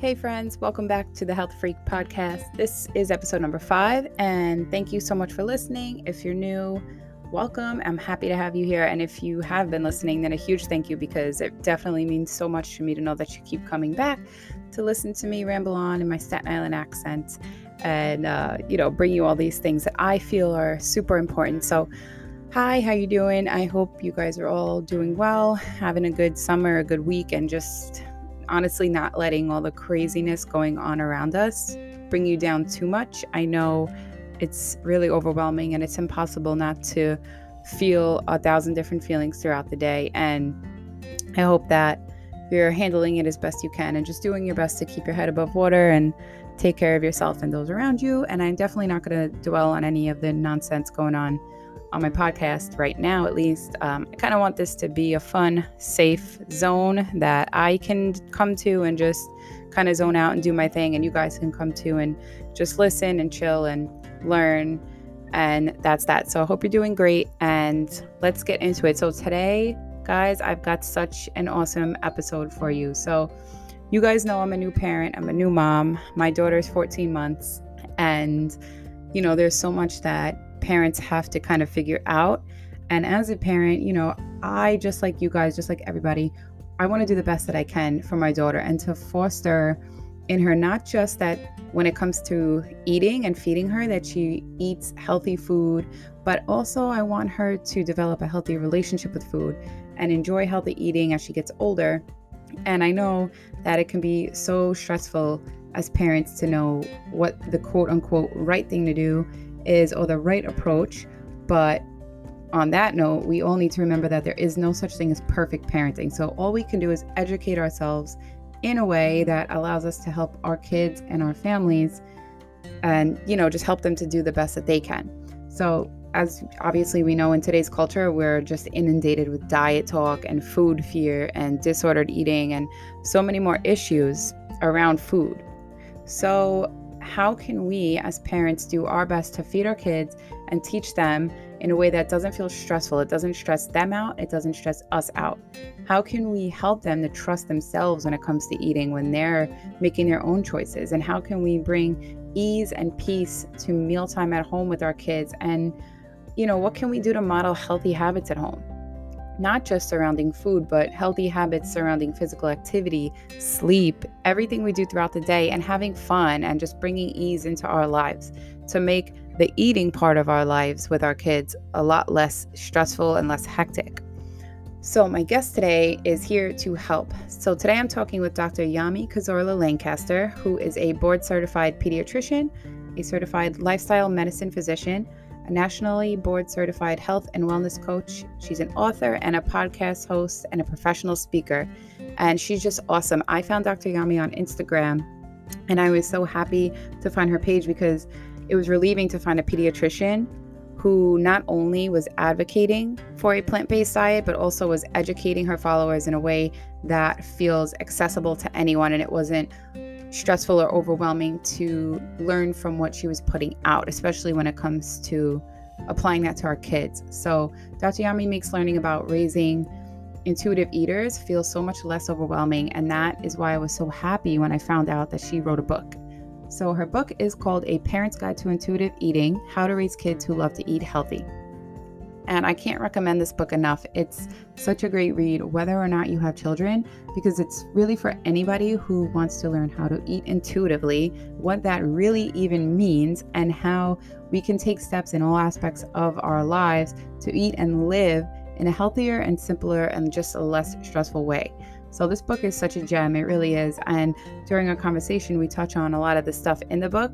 Hey, friends, welcome back to the Health Freak podcast. This is episode number five, and thank you so much for listening. If you're new, welcome. I'm happy to have you here. And if you have been listening, then a huge thank you because it definitely means so much to me to know that you keep coming back to listen to me ramble on in my Staten Island accent and, uh, you know, bring you all these things that I feel are super important. So, Hi, how you doing? I hope you guys are all doing well, having a good summer, a good week, and just honestly not letting all the craziness going on around us bring you down too much. I know it's really overwhelming and it's impossible not to feel a thousand different feelings throughout the day. And I hope that you're handling it as best you can and just doing your best to keep your head above water and take care of yourself and those around you. And I'm definitely not going to dwell on any of the nonsense going on on my podcast right now, at least. Um, I kind of want this to be a fun, safe zone that I can come to and just kind of zone out and do my thing, and you guys can come to and just listen and chill and learn. And that's that. So I hope you're doing great, and let's get into it. So today, guys, I've got such an awesome episode for you. So, you guys know I'm a new parent, I'm a new mom. My daughter's 14 months, and you know, there's so much that parents have to kind of figure out. And as a parent, you know, I just like you guys, just like everybody, I want to do the best that I can for my daughter and to foster in her not just that when it comes to eating and feeding her that she eats healthy food, but also I want her to develop a healthy relationship with food and enjoy healthy eating as she gets older. And I know that it can be so stressful as parents to know what the quote unquote right thing to do is or the right approach. But on that note, we all need to remember that there is no such thing as perfect parenting. So all we can do is educate ourselves in a way that allows us to help our kids and our families and, you know, just help them to do the best that they can. So, as obviously we know in today's culture, we're just inundated with diet talk and food fear and disordered eating and so many more issues around food. So, how can we as parents do our best to feed our kids and teach them in a way that doesn't feel stressful? It doesn't stress them out, it doesn't stress us out. How can we help them to trust themselves when it comes to eating when they're making their own choices? And how can we bring ease and peace to mealtime at home with our kids? And, you know, what can we do to model healthy habits at home? Not just surrounding food, but healthy habits surrounding physical activity, sleep, everything we do throughout the day, and having fun and just bringing ease into our lives to make the eating part of our lives with our kids a lot less stressful and less hectic. So, my guest today is here to help. So, today I'm talking with Dr. Yami Cazorla Lancaster, who is a board certified pediatrician, a certified lifestyle medicine physician, a nationally board certified health and wellness coach. She's an author and a podcast host and a professional speaker. And she's just awesome. I found Dr. Yami on Instagram and I was so happy to find her page because it was relieving to find a pediatrician who not only was advocating for a plant based diet, but also was educating her followers in a way that feels accessible to anyone. And it wasn't stressful or overwhelming to learn from what she was putting out, especially when it comes to applying that to our kids. So, Dr. Yami makes learning about raising intuitive eaters feel so much less overwhelming. And that is why I was so happy when I found out that she wrote a book. So, her book is called A Parent's Guide to Intuitive Eating How to Raise Kids Who Love to Eat Healthy. And I can't recommend this book enough. It's such a great read, whether or not you have children, because it's really for anybody who wants to learn how to eat intuitively, what that really even means, and how we can take steps in all aspects of our lives to eat and live in a healthier and simpler and just a less stressful way. So, this book is such a gem, it really is. And during our conversation, we touch on a lot of the stuff in the book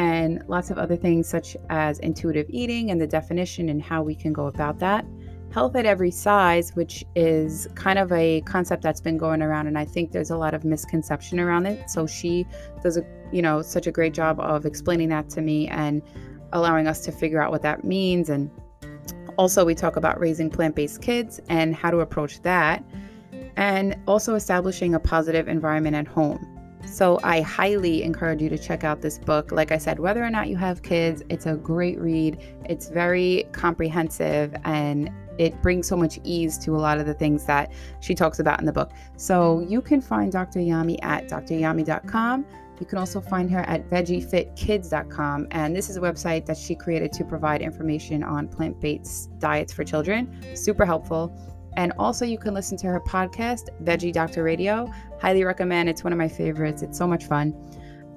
and lots of other things such as intuitive eating and the definition and how we can go about that. Health at every size, which is kind of a concept that's been going around, and I think there's a lot of misconception around it. So she does a you know such a great job of explaining that to me and allowing us to figure out what that means. And also we talk about raising plant-based kids and how to approach that, and also establishing a positive environment at home. So I highly encourage you to check out this book. Like I said, whether or not you have kids, it's a great read. It's very comprehensive and it brings so much ease to a lot of the things that she talks about in the book. So you can find Dr. Yami at dryami.com. You can also find her at veggiefitkids.com. And this is a website that she created to provide information on plant based diets for children. Super helpful. And also, you can listen to her podcast, Veggie Doctor Radio. Highly recommend. It's one of my favorites. It's so much fun.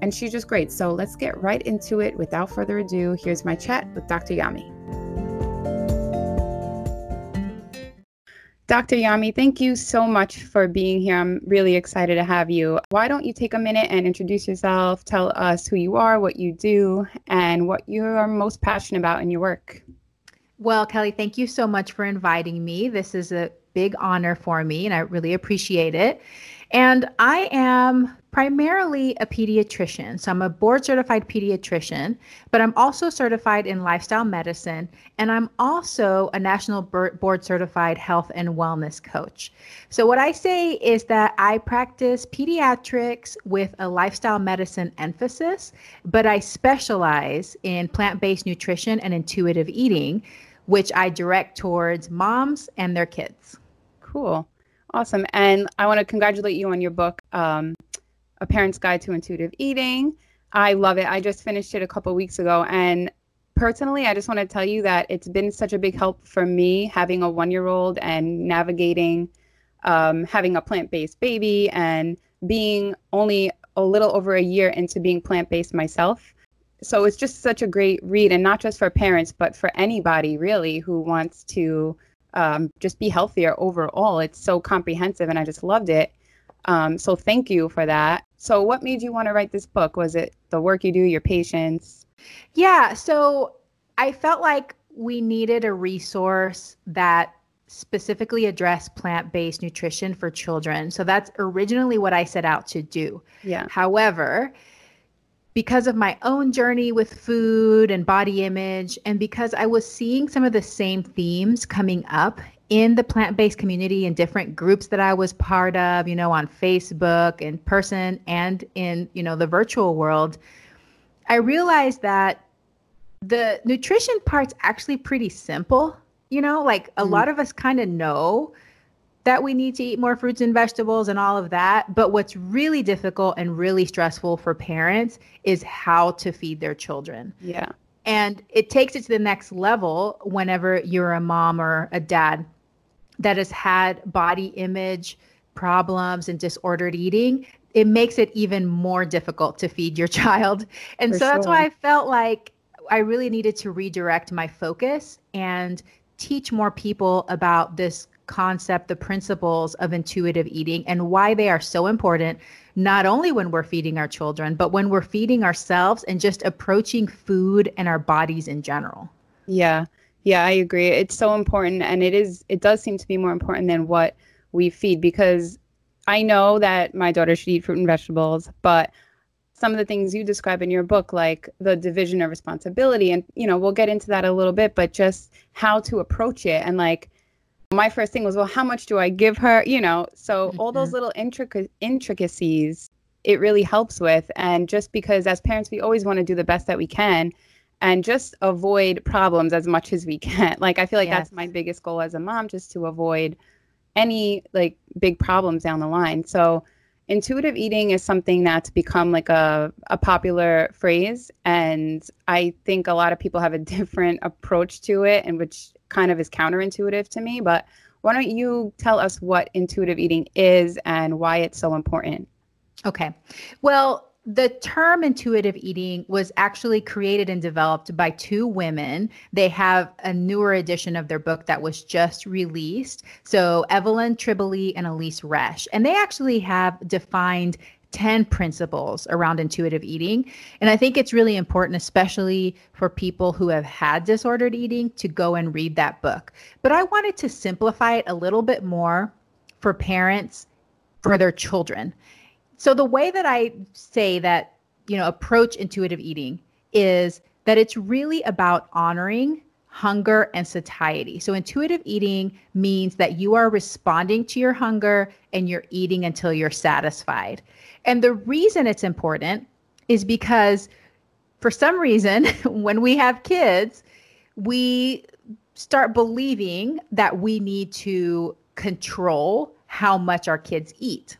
And she's just great. So let's get right into it. Without further ado, here's my chat with Dr. Yami. Dr. Yami, thank you so much for being here. I'm really excited to have you. Why don't you take a minute and introduce yourself? Tell us who you are, what you do, and what you are most passionate about in your work. Well, Kelly, thank you so much for inviting me. This is a big honor for me, and I really appreciate it. And I am primarily a pediatrician. So I'm a board certified pediatrician, but I'm also certified in lifestyle medicine. And I'm also a national board certified health and wellness coach. So, what I say is that I practice pediatrics with a lifestyle medicine emphasis, but I specialize in plant based nutrition and intuitive eating, which I direct towards moms and their kids. Cool. Awesome. And I want to congratulate you on your book, um, A Parent's Guide to Intuitive Eating. I love it. I just finished it a couple weeks ago. And personally, I just want to tell you that it's been such a big help for me having a one year old and navigating um, having a plant based baby and being only a little over a year into being plant based myself. So it's just such a great read, and not just for parents, but for anybody really who wants to um, just be healthier overall. It's so comprehensive, and I just loved it. Um, so thank you for that. So, what made you want to write this book? Was it the work you do, your patients? Yeah. So I felt like we needed a resource that specifically addressed plant-based nutrition for children. So that's originally what I set out to do. Yeah. However, because of my own journey with food and body image, and because I was seeing some of the same themes coming up in the plant based community in different groups that I was part of, you know, on Facebook, in person, and in, you know, the virtual world, I realized that the nutrition part's actually pretty simple. You know, like a mm. lot of us kind of know that we need to eat more fruits and vegetables and all of that. But what's really difficult and really stressful for parents is how to feed their children. Yeah. And it takes it to the next level whenever you're a mom or a dad that has had body image problems and disordered eating. It makes it even more difficult to feed your child. And for so that's why I felt like I really needed to redirect my focus and teach more people about this concept, the principles of intuitive eating, and why they are so important, not only when we're feeding our children, but when we're feeding ourselves and just approaching food and our bodies in general. Yeah. Yeah, I agree. It's so important. And it is, it does seem to be more important than what we feed because I know that my daughter should eat fruit and vegetables, but some of the things you describe in your book like the division of responsibility and you know we'll get into that a little bit but just how to approach it and like my first thing was, well, how much do I give her? You know, so mm-hmm. all those mm-hmm. little intric- intricacies it really helps with. And just because as parents, we always want to do the best that we can and just avoid problems as much as we can. Like, I feel like yes. that's my biggest goal as a mom, just to avoid any like big problems down the line. So, intuitive eating is something that's become like a, a popular phrase. And I think a lot of people have a different approach to it, and which kind of is counterintuitive to me. But why don't you tell us what intuitive eating is and why it's so important? Okay. Well, the term intuitive eating was actually created and developed by two women. They have a newer edition of their book that was just released. So, Evelyn Tribole and Elyse Resch. And they actually have defined 10 principles around intuitive eating. And I think it's really important, especially for people who have had disordered eating, to go and read that book. But I wanted to simplify it a little bit more for parents for their children. So the way that I say that, you know, approach intuitive eating is that it's really about honoring hunger and satiety. So intuitive eating means that you are responding to your hunger and you're eating until you're satisfied. And the reason it's important is because for some reason, when we have kids, we start believing that we need to control how much our kids eat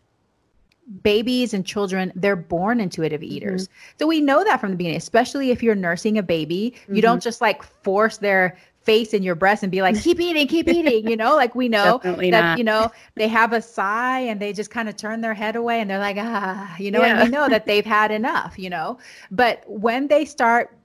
babies and children they're born intuitive mm-hmm. eaters mm-hmm. so we know that from the beginning especially if you're nursing a baby mm-hmm. you don't mm-hmm. just like force their face in your breast and be like keep eating keep eating you know like we know Definitely that not. you know they have a sigh and they just kind of turn their head away and they're like ah you know yeah. and we know that they've had enough you know but when they start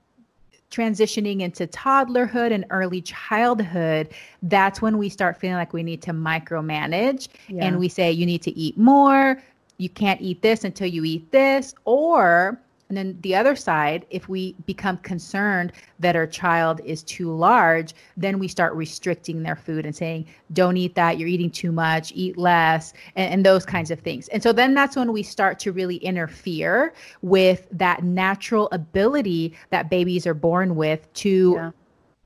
transitioning into toddlerhood and early childhood, that's when we start feeling like we need to micromanage yeah. and we say, you need to eat more, you can't eat this until you eat this, or and then the other side, if we become concerned that our child is too large, then we start restricting their food and saying, don't eat that, you're eating too much, eat less, and, and those kinds of things. And so then that's when we start to really interfere with that natural ability that babies are born with to yeah.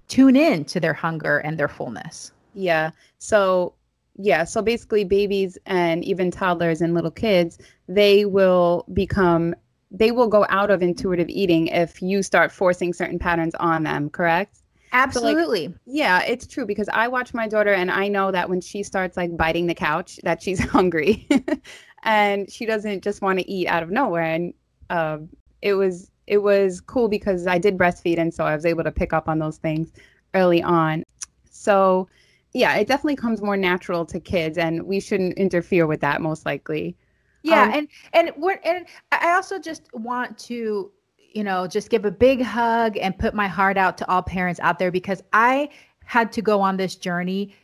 tune in to their hunger and their fullness. Yeah. So yeah so basically babies and even toddlers and little kids they will become they will go out of intuitive eating if you start forcing certain patterns on them, correct? Absolutely. So like, yeah, it's true because I watch my daughter and I know that when she starts like biting the couch that she's hungry and she doesn't just want to eat out of nowhere and uh, it was it was cool because I did breastfeed and so I was able to pick up on those things early on. So, yeah, it definitely comes more natural to kids and we shouldn't interfere with that most likely. Yeah, um, and and we're and I also just want to you know just give a big hug and put my heart out to all parents out there because I had to go on this journey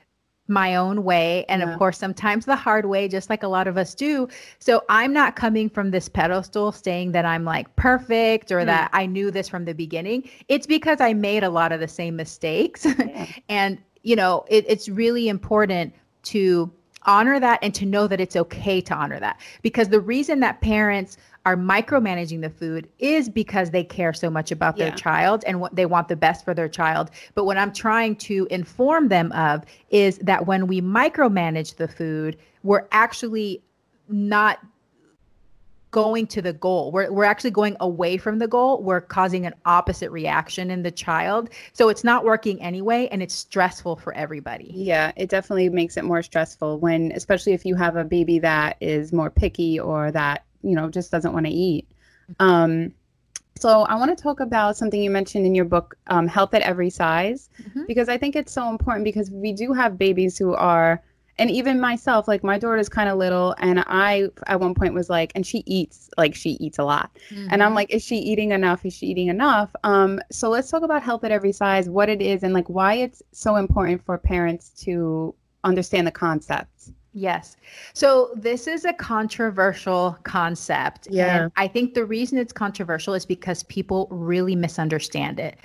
my own way and yeah. of course sometimes the hard way just like a lot of us do so i'm not coming from this pedestal saying that i'm like perfect or mm. that i knew this from the beginning it's because i made a lot of the same mistakes yeah. and you know it, it's really important to honor that and to know that it's okay to honor that. Because the reason that parents are micromanaging the food is because they care so much about yeah. their child and what they want the best for their child. But what I'm trying to inform them of is that when we micromanage the food, we're actually not going to the goal. We're, we're actually going away from the goal. We're causing an opposite reaction in the child. So it's not working anyway, and it's stressful for everybody. Yeah, it definitely makes it more stressful when, especially if you have a baby that is more picky or that, you know, just doesn't want to eat. Um, so I want to talk about something you mentioned in your book, um, Health at Every Size, mm-hmm. because I think it's so important because we do have babies who are and even myself like my daughter's kind of little and i at one point was like and she eats like she eats a lot mm-hmm. and i'm mm-hmm. like is she eating enough is she eating enough um so let's talk about health at every size what it is and like why it's so important for parents to understand the concept Yes. So this is a controversial concept. Yeah. And I think the reason it's controversial is because people really misunderstand it.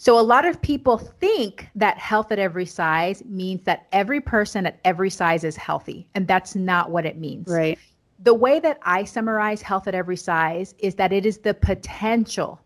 So, a lot of people think that health at every size means that every person at every size is healthy. And that's not what it means. Right. The way that I summarize health at every size is that it is the potential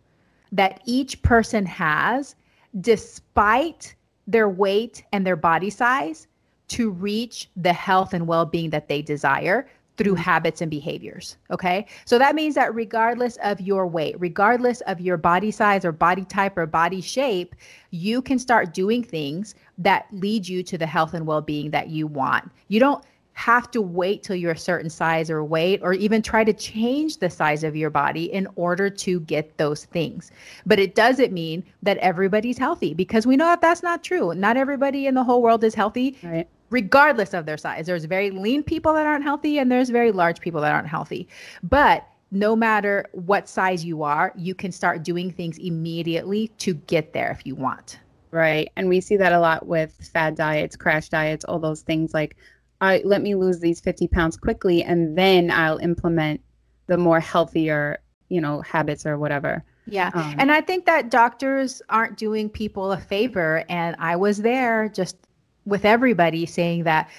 that each person has, despite their weight and their body size, to reach the health and well being that they desire through habits and behaviors. Okay. So that means that regardless of your weight, regardless of your body size or body type or body shape, you can start doing things that lead you to the health and well being that you want. You don't have to wait till you're a certain size or weight or even try to change the size of your body in order to get those things. But it doesn't mean that everybody's healthy because we know that that's not true. Not everybody in the whole world is healthy. Right regardless of their size. There's very lean people that aren't healthy, and there's very large people that aren't healthy. But no matter what size you are, you can start doing things immediately to get there if you want. Right. And we see that a lot with fad diets, crash diets, all those things like, I let me lose these 50 pounds quickly and then I'll implement the more healthier, you know, habits or whatever. Yeah. Um, and I think that doctors aren't doing people a favor. And I was there just with everybody saying that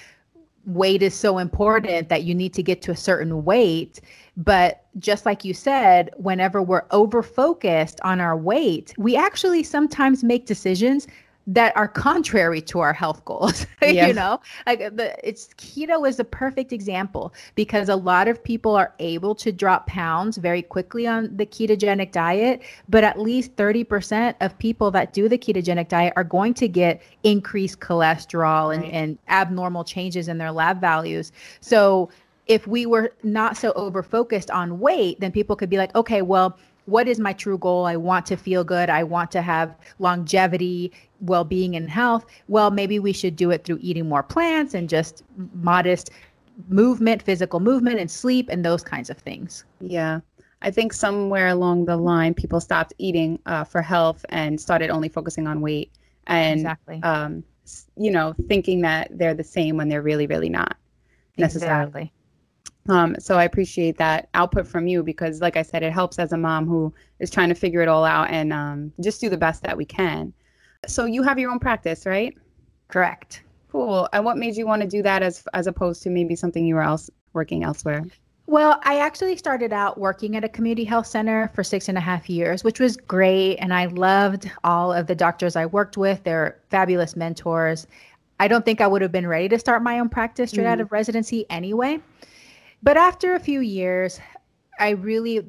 weight is so important that you need to get to a certain weight. But just like you said, whenever we're over focused on our weight, we actually sometimes make decisions that are contrary to our health goals. You know, like uh, the it's keto is a perfect example because a lot of people are able to drop pounds very quickly on the ketogenic diet, but at least 30% of people that do the ketogenic diet are going to get increased cholesterol and, and abnormal changes in their lab values. So if we were not so over focused on weight, then people could be like, okay, well, what is my true goal? I want to feel good. I want to have longevity, well being, and health. Well, maybe we should do it through eating more plants and just modest movement, physical movement, and sleep, and those kinds of things. Yeah. I think somewhere along the line, people stopped eating uh, for health and started only focusing on weight and, exactly. um, you know, thinking that they're the same when they're really, really not necessarily. Exactly. Um, so I appreciate that output from you because, like I said, it helps as a mom who is trying to figure it all out and um, just do the best that we can. So you have your own practice, right? Correct. Cool. And what made you want to do that as as opposed to maybe something you were else working elsewhere? Well, I actually started out working at a community health center for six and a half years, which was great. And I loved all of the doctors I worked with. They're fabulous mentors. I don't think I would have been ready to start my own practice straight out Mhm. of residency anyway. But after a few years, I really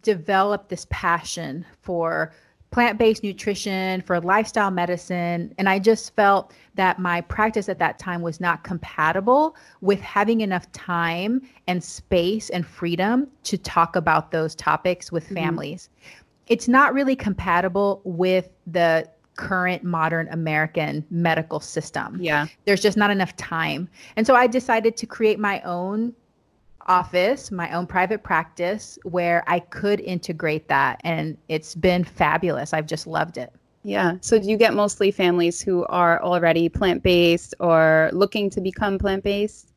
developed this passion for plant based nutrition, for lifestyle medicine. And I just felt that my practice at that time was not compatible with having enough time and space and freedom to talk about those topics with Mhm. families. It's not really compatible with the current modern American medical system Yeah. there's just not enough time. And so I decided to create my own office, my own private practice where I could integrate that. And it's been fabulous. I've just loved it. Yeah. So do you get mostly families who are already plant based or looking to become plant based?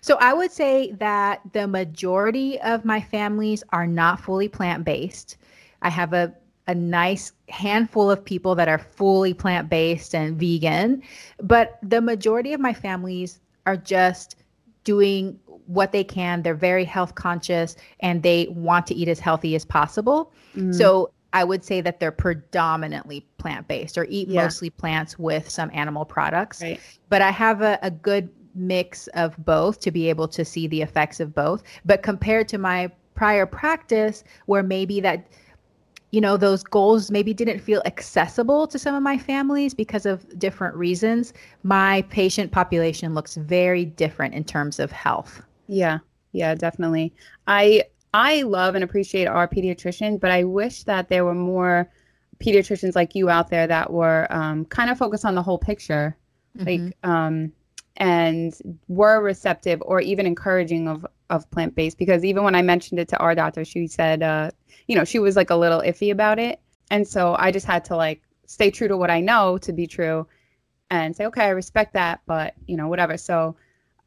So I would say that the majority of my families are not fully plant based. I have a a nice handful of people that are fully plant based and vegan, but the majority of my families are just doing what they can. They're very health conscious and they want to eat as healthy as possible. Mm. So I would say that they're predominantly plant based or eat Yeah. mostly plants with some animal products right. but I have a, a good mix of both to be able to see the effects of both. But compared to my prior practice, where maybe that, you know, those goals maybe didn't feel accessible to some of my families because of different reasons, my patient population looks very different in terms of health. Yeah. Yeah, definitely. I I love and appreciate our pediatrician, but I wish that there were more pediatricians like you out there that were um, kind of focused on the whole picture. Mhm. like um and were receptive or even encouraging of of plant based because even when I mentioned it to our doctor she said uh you know she was like a little iffy about it and so I just had to like stay true to what I know to be true and say okay I respect that but you know whatever so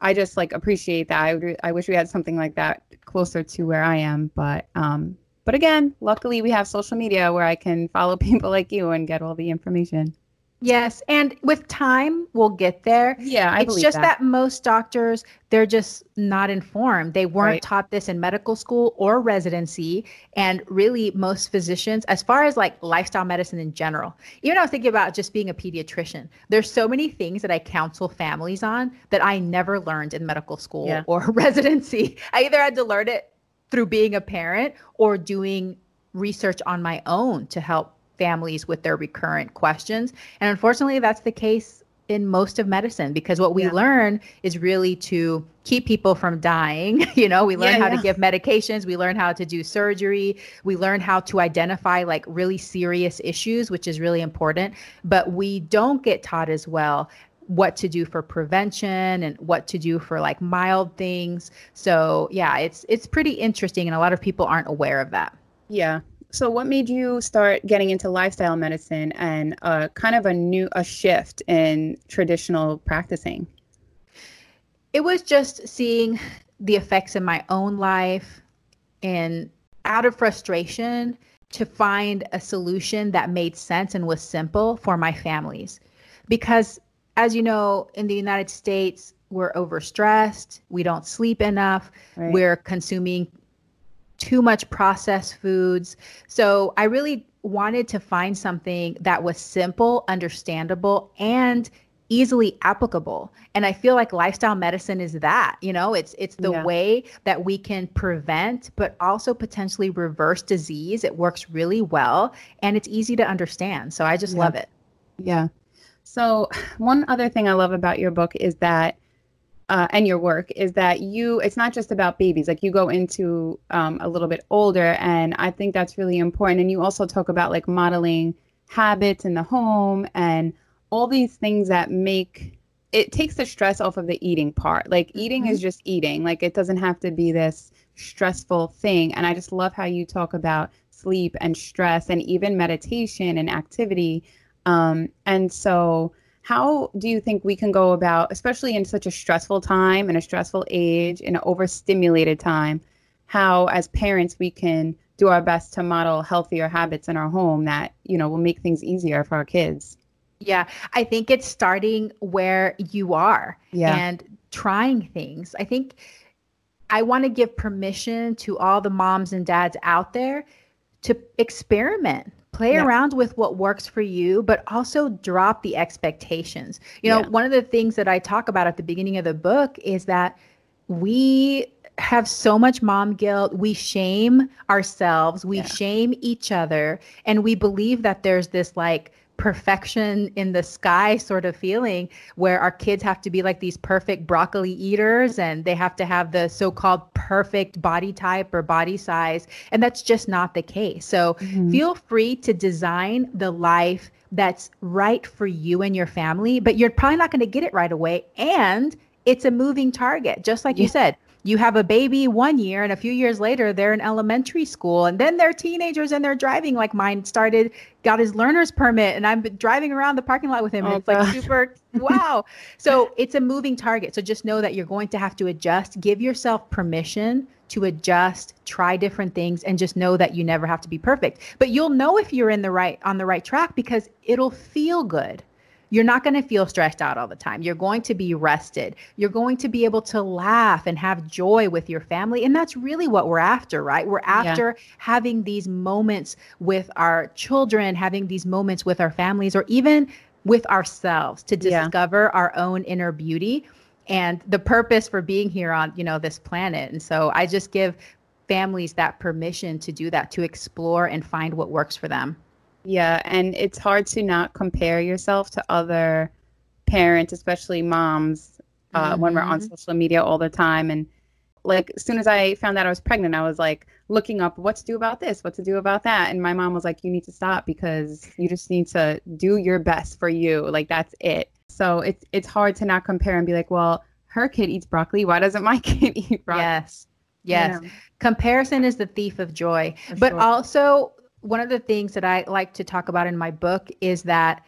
I just like appreciate that. I would, I wish we had something like that closer to where I am but um but again luckily we have social media where I can follow people like you and get all the information Yes, and with time, we'll get there. yeah I it's just that. that. most doctors they're just not informed they weren't Right. taught this in medical school or residency and really most physicians as far as like lifestyle medicine in general even i was thinking about just being a pediatrician there's so many things that i counsel families on that i never learned in medical school Yeah. or residency i either had to learn it through being a parent or doing research on my own to help families with their recurrent questions and unfortunately that's the case in most of medicine because what we Yeah. learn is really to keep people from dying. You know, we learn Yeah, how yeah. to give medications, we learn how to do surgery, we learn how to identify like really serious issues, which is really important. But we don't get taught as well what to do for prevention and what to do for like mild things. So yeah, it's it's pretty interesting and a lot of people aren't aware of that. Yeah. So what made you start getting into lifestyle medicine and uh, kind of a new a shift in traditional practicing? it was just seeing the effects in my own life and out of frustration to find a solution that made sense and was simple for my families because as you know in the united states we're overstressed we don't sleep enough Right. we're consuming too much processed foods. So i really wanted to find something that was simple, understandable, and easily applicable. And i feel like lifestyle medicine is that you know? It's it's the yeah. way that we can prevent but also potentially reverse disease. It works really well and it's easy to understand. So i just yeah. love it. Yeah. So one other thing i love about your book is that uh, and your work is that you it's not just about babies like you go into um, a little bit older and i think that's really important and you also talk about like modeling habits in the home and all these things that make it takes the stress off of the eating part. Like eating mm-hmm. is just eating. Like it doesn't have to be this stressful thing. And I just love how you talk about sleep and stress and even meditation and activity. Um, and so, how do you think we can go about, especially in such a stressful time, in a stressful age, in an overstimulated time, how as parents we can do our best to model healthier habits in our home that you know will make things easier for our kids? Yeah, I think it's starting where you are yeah. and trying things. I think I want to give permission to all the moms and dads out there to experiment, play yeah. around with what works for you, but also drop the expectations. You know, yeah. one of the things that I talk about at the beginning of the book is that we have so much mom guilt. We shame ourselves, we yeah. shame each other, and we believe that there's this like perfection in the sky sort of feeling where our kids have to be like these perfect broccoli eaters and they have to have the so-called perfect body type or body size and that's just not the case so mm-hmm. feel free to design the life that's right for you and your family but you're probably not going to get it right away and it's a moving target just like yeah. you said you have a baby one year and a few years later they're in elementary school and then they're teenagers and they're driving like mine started got his learner's permit and i'm driving around the parking lot with him and oh, it's like super wow. So it's a moving target. So just know that you're going to have to adjust. Give yourself permission to adjust try different things and just know that you never have to be perfect. But you'll know if you're in the right on the right track because it'll feel good you're not going to feel stressed out all the time. You're going to be rested. You're going to be able to laugh and have joy with your family. And that's really what we're after, right? We're after yeah. having these moments with our children, having these moments with our families, or even with ourselves to discover yeah. our own inner beauty and the purpose for being here on, you know, this planet. And so I just give families that permission to do that, to explore and find what works for them. Yeah, and it's hard to not compare yourself to other parents, especially moms, uh, mm-hmm. when we're on mm-hmm. social media all the time. And like, as soon as I found out I was pregnant, I was like looking up what to do about this, what to do about that. And my mom was like, you need to stop because you just need to do your best for you. Like, that's it. So it's it's hard to not compare and be like, well, her kid eats broccoli. Why doesn't my kid eat broccoli? Yes. Yes. Comparison is the thief of joy. For but sure. also one of the things that I like to talk about in my book is that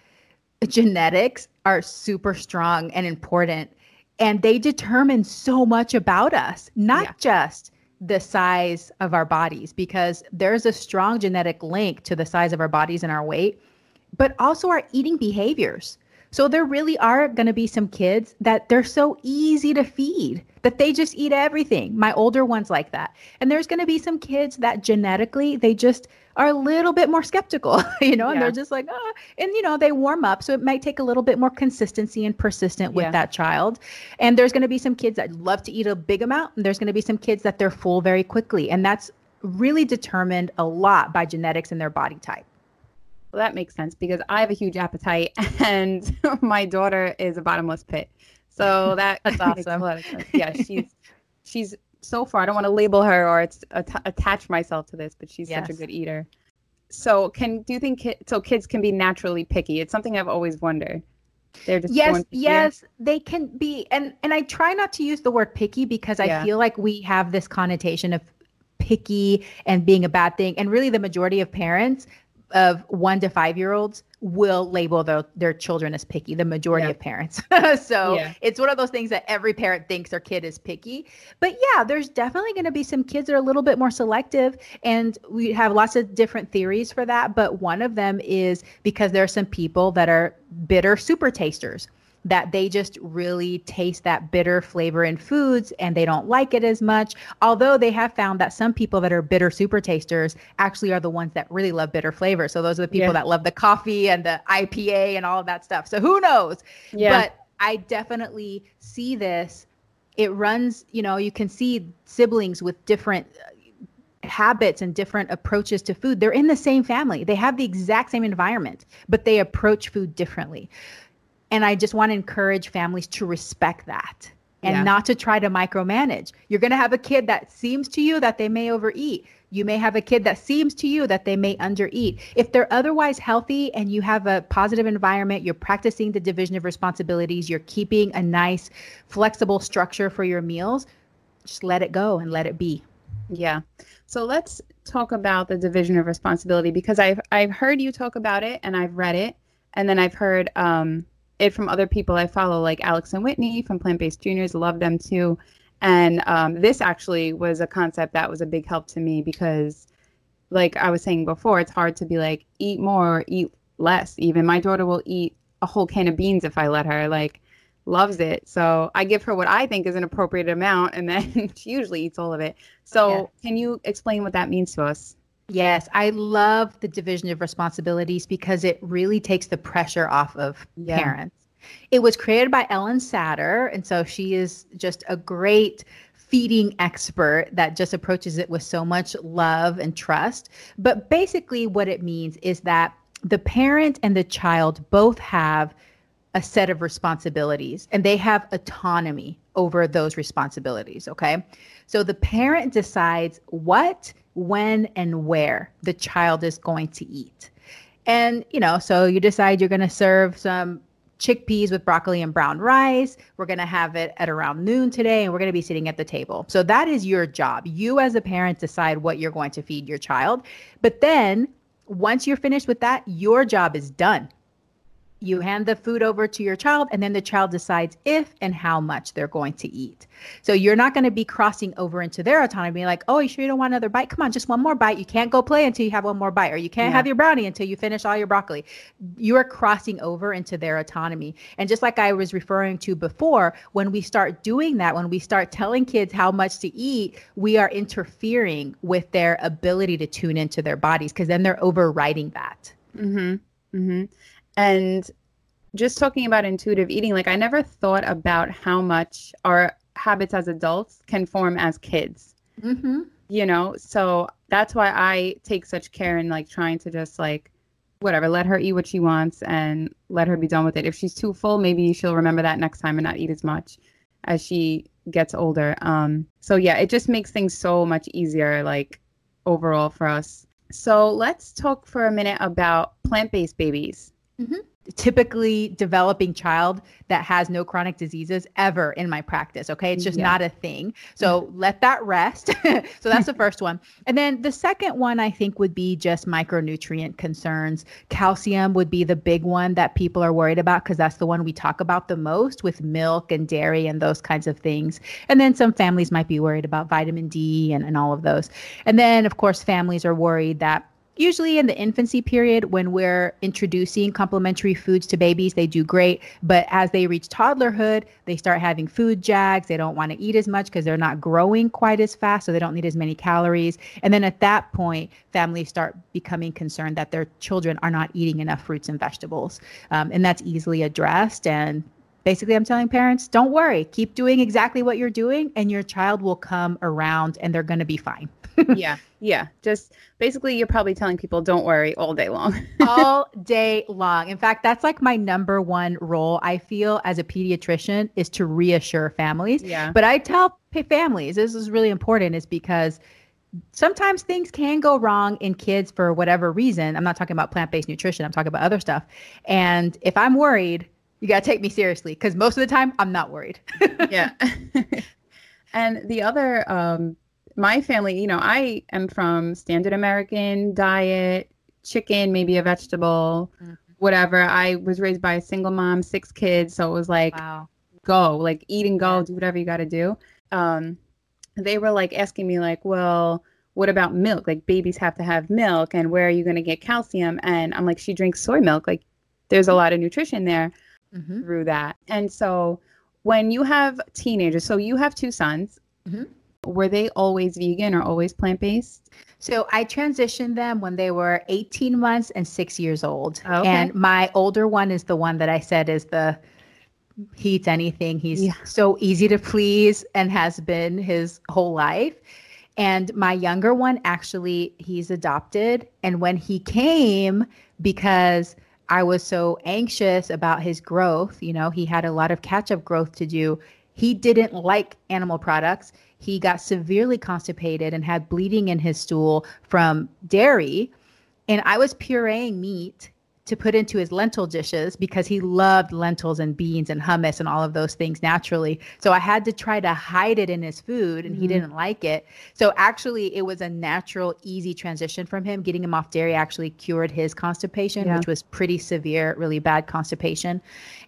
genetics are super strong and important and they determine so much about us, not yeah. just the size of our bodies because there's a strong genetic link to the size of our bodies and our weight, but also our eating behaviors. So there really are going to be some kids that they're so easy to feed that they just eat everything. My older ones like that. And there's going to be some kids that genetically they just are a little bit more skeptical, you know, yeah. and they're just like, oh, and you know, they warm up. So it might take a little bit more consistency and persistent with yeah. that child. And there's going to be some kids that love to eat a big amount, and there's going to be some kids that they're full very quickly. And that's really determined a lot by genetics and their body type. Well, that makes sense because I have a huge appetite and my daughter is a bottomless pit. So that that's awesome. Yeah, she's she's so far. I don't want to label her or at- attach myself to this, but she's yes. such a good eater. So, can do you think ki- so? Kids can be naturally picky. It's something I've always wondered. They're just yes, yes, they can be, and and I try not to use the word picky because I feel like we have this connotation of picky and being a bad thing, and really the majority of parents of one to five year olds will label their, their children as picky, the majority yeah. of parents. so yeah. it's one of those things that every parent thinks their kid is picky. But yeah, there's definitely going to be some kids that are a little bit more selective. And we have lots of different theories for that. But one of them is because there are some people that are bitter super tasters. That they just really taste that bitter flavor in foods and they don't like it as much. Although they have found that some people that are bitter super tasters actually are the ones that really love bitter flavor. So those are the people yeah. that love the coffee and the IPA and all of that stuff. So who knows? Yeah. But I definitely see this. It runs, you know, you can see siblings with different uh, habits and different approaches to food. They're in the same family. They have the exact same environment, but they approach food differently. And I just want to encourage families to respect that and yeah. not to try to micromanage. You're going to have a kid that seems to you that they may overeat. You may have a kid that seems to you that they may undereat. If they're otherwise healthy and you have a positive environment, you're practicing the division of responsibilities, you're keeping a nice, flexible structure for your meals, just let it go and let it be. Yeah. So let's talk about the division of responsibility because I've I've heard you talk about it and I've read it and then I've heard um it from other people I follow, like Alex and Whitney from Plant Based Juniors. Love them too. And um, this actually was a concept that was a big help to me because, like I was saying before, it's hard to be like, eat more, or eat less. Even my daughter will eat a whole can of beans if I let her. Like, loves it. So I give her what I think is an appropriate amount, and then she usually eats all of it. So, yeah. can you explain what that means to us? Yes, I love the division of responsibilities because it really takes the pressure off of yeah. parents. It was created by Ellen Satter, and so she is just a great feeding expert that just approaches it with so much love and trust. But basically, what it means is that the parent and the child both have a set of responsibilities and they have autonomy over those responsibilities. Okay. So the parent decides what when and where the child is going to eat. And, you know, so you decide you're going to serve some chickpeas with broccoli and brown rice. We're going to have it at around noon today and we're going to be sitting at the table. So that is your job. You, as a parent, decide what you're going to feed your child. But then once you're finished with that, your job is done you hand the food over to your child and then the child decides if and how much they're going to eat. So you're not going to be crossing over into their autonomy like oh you sure you don't want another bite? Come on just one more bite. You can't go play until you have one more bite or you can't yeah. have your brownie until you finish all your broccoli. You are crossing over into their autonomy. And just like i was referring to before when we start doing that when we start telling kids how much to eat we are interfering with their ability to tune into their bodies because then they're overriding that. Mm-hmm. Mm-hmm and just talking about intuitive eating, like I never thought about how much our habits as adults can form as kids. Mm-hmm. You know, so that's why I take such care in like trying to just like whatever, let her eat what she wants and let her be done with it. If she's too full, maybe she'll remember that next time and not eat as much as she gets older. Um, so yeah, it just makes things so much easier, like overall for us. So let's talk for a minute about plant-based babies. Mm-hmm. Typically, developing child that has no chronic diseases ever in my practice. Okay. It's just yeah. not a thing. So mm-hmm. let that rest. so that's the first one. And then the second one, I think, would be just micronutrient concerns. Calcium would be the big one that people are worried about because that's the one we talk about the most with milk and dairy and those kinds of things. And then some families might be worried about vitamin D and, and all of those. And then, of course, families are worried that usually in the infancy period when we're introducing complementary foods to babies they do great. But as they reach toddlerhood they start having food jags. They don't want to eat as much because they're not growing quite as fast so they don't need as many calories. And then at that point families start becoming concerned that their children are not eating enough fruits and vegetables. Um, and that's easily addressed. And basically i'm telling parents don't worry. Keep doing exactly what you're doing and your child will come around and they're going to be fine yeah yeah just basically you're probably telling people don't worry all day long. All day long. In fact that's like my number one role i feel as a pediatrician is to reassure families. Yeah. But i tell families this is really important is because sometimes things can go wrong in kids for whatever reason. I'm not talking about plant-based nutrition i'm talking about other stuff. And if i'm worried you got to take me seriously because most of the time I'm not worried. yeah. and the other, um, my family, you know, I am from standard American diet, chicken, maybe a vegetable, mm-hmm. whatever. I was raised by a single mom, six kids. So it was like, wow. go, like eat and go, yeah. do whatever you got to do. Um, they were like asking me, like, well, what about milk? Like babies have to have milk, and where are you going to get calcium? And I'm like, she drinks soy milk. Like, there's a lot of nutrition there mm-hmm. through that. And so when you have teenagers, so you have two sons, mm-hmm. Were they always vegan or always plant based? So I transitioned them when they were 18 months and six years old. Oh, okay. And my older one is the one that I said is the he eats anything. He's yeah. so easy to please and has been his whole life. And my younger one, actually, he's adopted. And when he came, because I was so anxious about his growth, you know, he had a lot of catch up growth to do. He didn't like animal products. He got severely constipated and had bleeding in his stool from dairy. And I was pureeing meat to put into his lentil dishes because he loved lentils and beans and hummus and all of those things naturally. So I had to try to hide it in his food and mm-hmm. he didn't like it. So actually it was a natural easy transition from him getting him off dairy actually cured his constipation yeah. which was pretty severe, really bad constipation.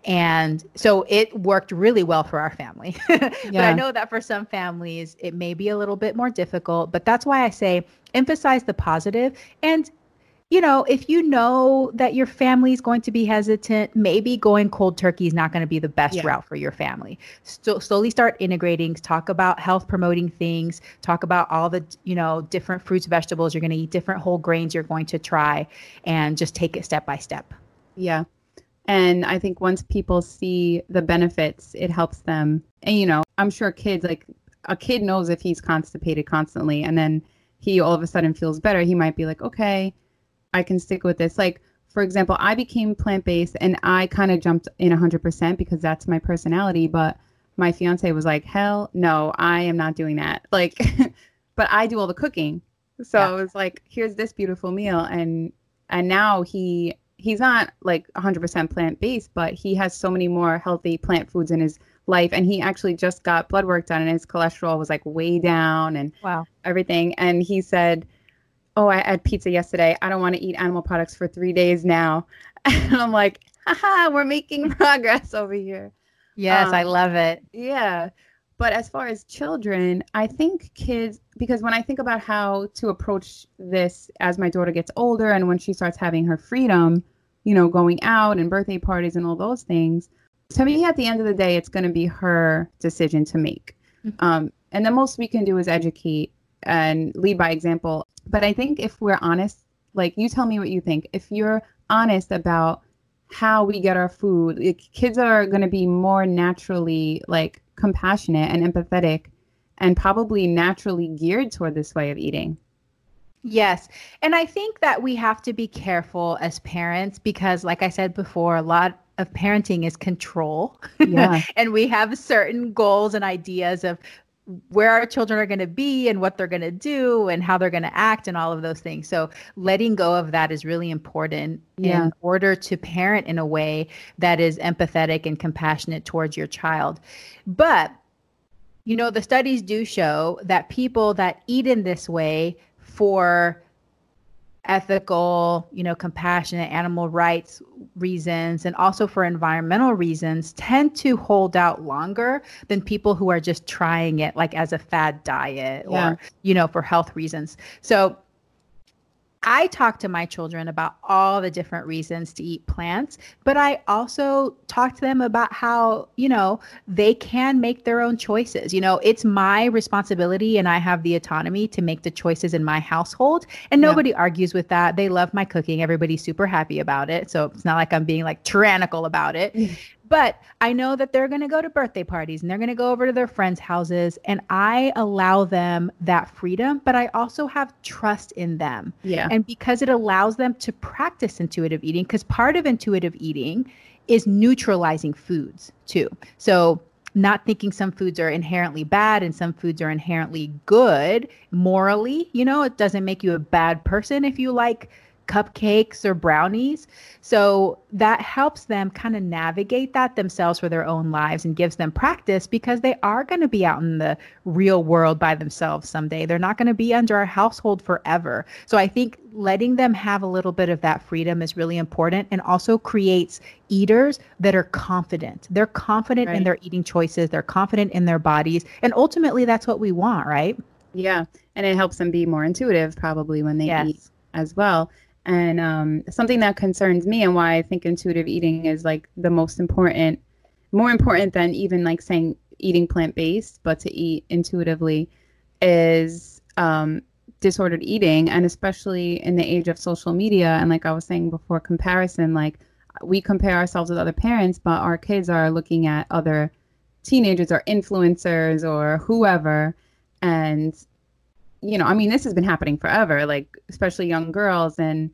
And so it worked really well for our family. but. I know that for some families it may be a little bit more difficult, but that's why I say emphasize the positive and you know, if you know that your family is going to be hesitant, maybe going cold turkey is not going to be the best yeah. route for your family. So slowly start integrating, talk about health promoting things, talk about all the, you know, different fruits, vegetables you're going to eat, different whole grains you're going to try, and just take it step by step. Yeah. And I think once people see the benefits, it helps them. And, you know, I'm sure kids, like a kid knows if he's constipated constantly and then he all of a sudden feels better, he might be like, okay, I can stick with this. Like, for example, I became plant based and I kind of jumped in 100% because that's my personality. But my fiance was like, hell no, I am not doing that. Like, but I do all the cooking. So yeah. it was like, here's this beautiful meal. And, and now he, he's not like 100% plant based, but he has so many more healthy plant foods in his life. And he actually just got blood work done and his cholesterol was like way down and wow. everything. And he said, oh, I had pizza yesterday. I don't want to eat animal products for three days now. And I'm like, haha, we're making progress over here. Yes, um, I love it. Yeah. But as far as children, I think kids, because when I think about how to approach this as my daughter gets older and when she starts having her freedom, you know, going out and birthday parties and all those things, to me, at the end of the day, it's going to be her decision to make. Mm-hmm. Um, and the most we can do is educate and lead by example. But I think if we're honest, like you tell me what you think. If you're honest about how we get our food, like, kids are going to be more naturally like compassionate and empathetic and probably naturally geared toward this way of eating. Yes. And I think that we have to be careful as parents because, like I said before, a lot of parenting is control. Yeah. and we have certain goals and ideas of where our children are going to be and what they're going to do and how they're going to act and all of those things. So letting go of that is really important yeah. in order to parent in a way that is empathetic and compassionate towards your child. But you know, the studies do show that people that eat in this way for ethical, you know, compassionate animal rights reasons and also for environmental reasons tend to hold out longer than people who are just trying it like as a fad diet yeah. or you know for health reasons. So I talk to my children about all the different reasons to eat plants, but I also talk to them about how, you know, they can make their own choices. You know, it's my responsibility and I have the autonomy to make the choices in my household. And nobody yeah. argues with that. They love my cooking. Everybody's super happy about it. So it's not like I'm being like tyrannical about it. Mm. But I know that they're going to go to birthday parties and they're going to go over to their friends' houses. And I allow them that freedom, but I also have trust in them. Yeah. And because it allows them to practice intuitive eating, because part of intuitive eating is neutralizing foods too. So, not thinking some foods are inherently bad and some foods are inherently good morally. You know, it doesn't make you a bad person if you like cupcakes or brownies. So that helps them kind of navigate that themselves for their own lives and gives them practice because they are going to be out in the real world by themselves someday. They're not going to be under our household forever. So I think letting them have a little bit of that freedom is really important and also creates eaters that are confident. They're confident right. in their eating choices, they're confident in their bodies, and ultimately that's what we want, right? Yeah, and it helps them be more intuitive probably when they yes. eat as well. And um, something that concerns me and why I think intuitive eating is like the most important, more important than even like saying eating plant based, but to eat intuitively is um, disordered eating. And especially in the age of social media. And like I was saying before, comparison, like we compare ourselves with other parents, but our kids are looking at other teenagers or influencers or whoever. And, you know, I mean, this has been happening forever, like, especially young girls and,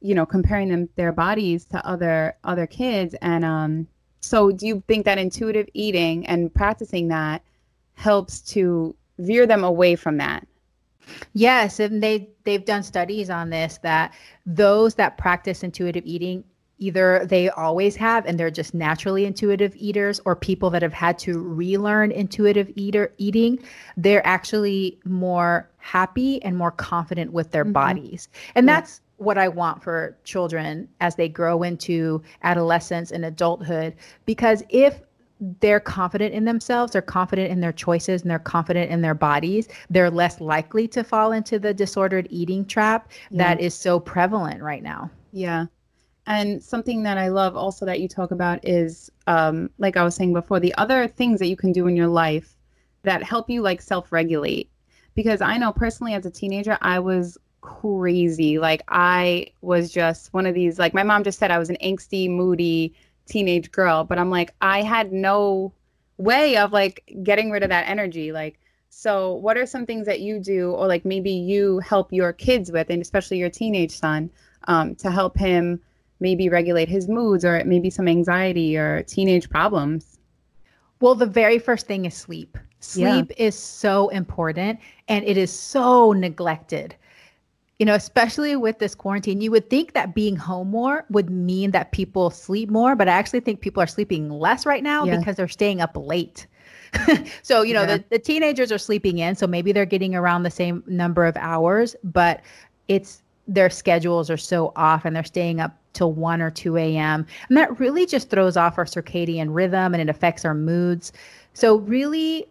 you know, comparing them their bodies to other other kids. And um, so do you think that intuitive eating and practicing that helps to veer them away from that? Yes, and they they've done studies on this that those that practice intuitive eating either they always have and they're just naturally intuitive eaters or people that have had to relearn intuitive eater eating they're actually more happy and more confident with their mm-hmm. bodies and yeah. that's what I want for children as they grow into adolescence and adulthood because if they're confident in themselves, they're confident in their choices, and they're confident in their bodies, they're less likely to fall into the disordered eating trap yeah. that is so prevalent right now. Yeah. And something that I love also that you talk about is, um, like I was saying before, the other things that you can do in your life that help you like self regulate. Because I know personally as a teenager, I was crazy. Like I was just one of these, like my mom just said, I was an angsty, moody teenage girl, but I'm like, I had no way of like getting rid of that energy. Like, so what are some things that you do, or like maybe you help your kids with, and especially your teenage son, um, to help him? Maybe regulate his moods or maybe some anxiety or teenage problems? Well, the very first thing is sleep. Sleep yeah. is so important and it is so neglected. You know, especially with this quarantine, you would think that being home more would mean that people sleep more, but I actually think people are sleeping less right now yeah. because they're staying up late. so, you know, yeah. the, the teenagers are sleeping in, so maybe they're getting around the same number of hours, but it's their schedules are so off and they're staying up till 1 or 2 a.m. And that really just throws off our circadian rhythm and it affects our moods. So, really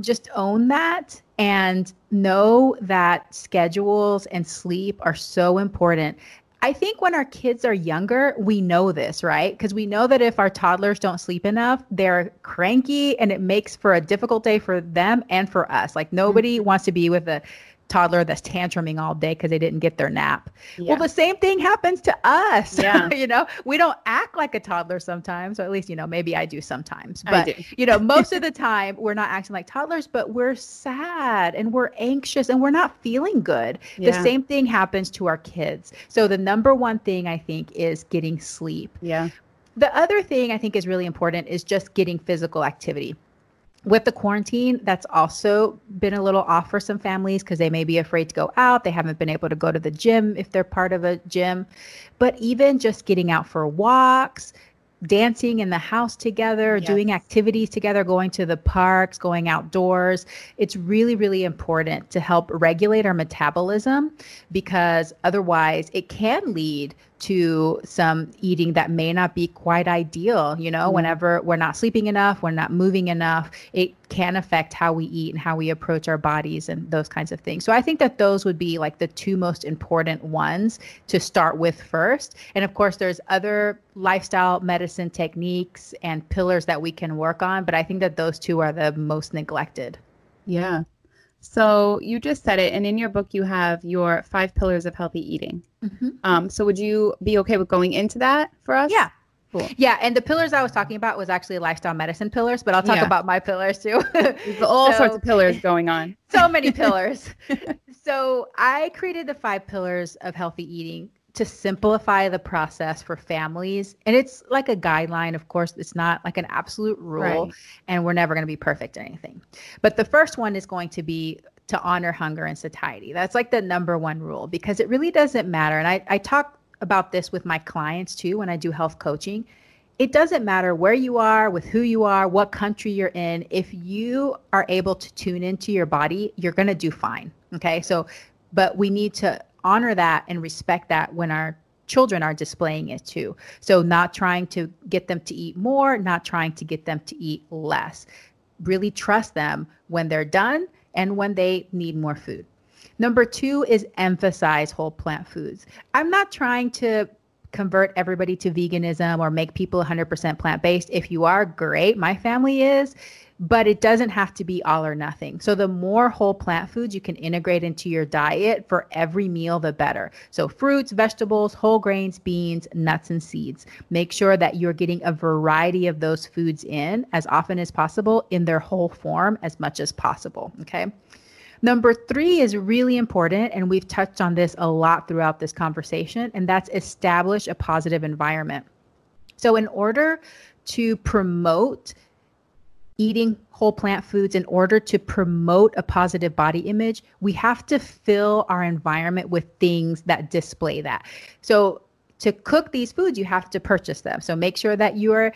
just own that and know that schedules and sleep are so important. I think when our kids are younger, we know this, right? Because we know that if our toddlers don't sleep enough, they're cranky and it makes for a difficult day for them and for us. Like nobody mm-hmm. wants to be with a toddler that's tantruming all day because they didn't get their nap. Yeah. Well, the same thing happens to us. Yeah. you know, we don't act like a toddler sometimes, or at least, you know, maybe I do sometimes. But, do. you know, most of the time we're not acting like toddlers, but we're sad and we're anxious and we're not feeling good. Yeah. The same thing happens to our kids. So the number one thing I think is getting sleep. Yeah. The other thing I think is really important is just getting physical activity with the quarantine, that's also been a little off for some families because they may be afraid to go out. They haven't been able to go to the gym if they're part of a gym. But even just getting out for walks, dancing in the house together, yes. doing activities together, going to the parks, going outdoors. It's really, really important to help regulate our metabolism because otherwise it can lead to some eating that may not be quite ideal. You know, mm-hmm. whenever we're not sleeping enough, we're not moving enough, it can affect how we eat and how we approach our bodies and those kinds of things. So I think that those would be like the two most important ones to start with first. And of course, there's other lifestyle medicine techniques and pillars that we can work on, but I think that those two are the most neglected. Yeah. So you just said it, and in your book you have your five pillars of healthy eating. Mm-hmm. Um, so would you be okay with going into that for us? Yeah. Cool. Yeah, and the pillars I was talking about was actually lifestyle medicine pillars, but I'll talk yeah. about my pillars too. all so, sorts of pillars going on. So many pillars. so I created the five pillars of healthy eating to simplify the process for families. And it's like a guideline. Of course, it's not like an absolute rule, right. and we're never going to be perfect at anything. But the first one is going to be to honor hunger and satiety. That's like the number one rule because it really doesn't matter. And I, I talk about this with my clients too when I do health coaching. It doesn't matter where you are, with who you are, what country you're in. If you are able to tune into your body, you're going to do fine. Okay. So, but we need to honor that and respect that when our children are displaying it too. So, not trying to get them to eat more, not trying to get them to eat less. Really trust them when they're done and when they need more food. Number two is emphasize whole plant foods. I'm not trying to convert everybody to veganism or make people 100% plant based. If you are, great. My family is but it doesn't have to be all or nothing. So the more whole plant foods you can integrate into your diet for every meal, the better. So fruits, vegetables, whole grains, beans, nuts, and seeds. Make sure that you're getting a variety of those foods in as often as possible in their whole form as much as possible. Okay. Number three is really important, and we've touched on this a lot throughout this conversation, and that's establish a positive environment. So, in order to promote eating whole plant foods in order to promote a positive body image, we have to fill our environment with things that display that. So, to cook these foods, you have to purchase them. So, make sure that you are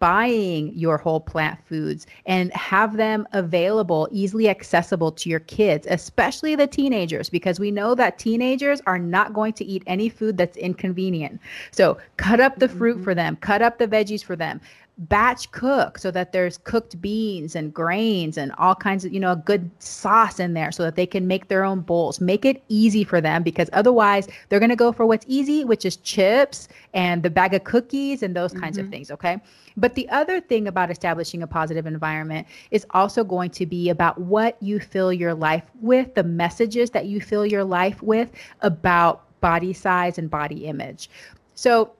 buying your whole plant foods and have them available, easily accessible to your kids, especially the teenagers, because we know that teenagers are not going to eat any food that's inconvenient. So, cut up the fruit mm-hmm. for them, cut up the veggies for them batch cook so that there's cooked beans and grains and all kinds of you know a good sauce in there so that they can make their own bowls. Make it easy for them because otherwise they're going to go for what's easy which is chips and the bag of cookies and those kinds mm-hmm. of things okay? But the other thing about establishing a positive environment is also going to be about what you fill your life with the messages that you fill your life with about body size and body image. So